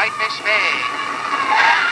Whitefish Bay.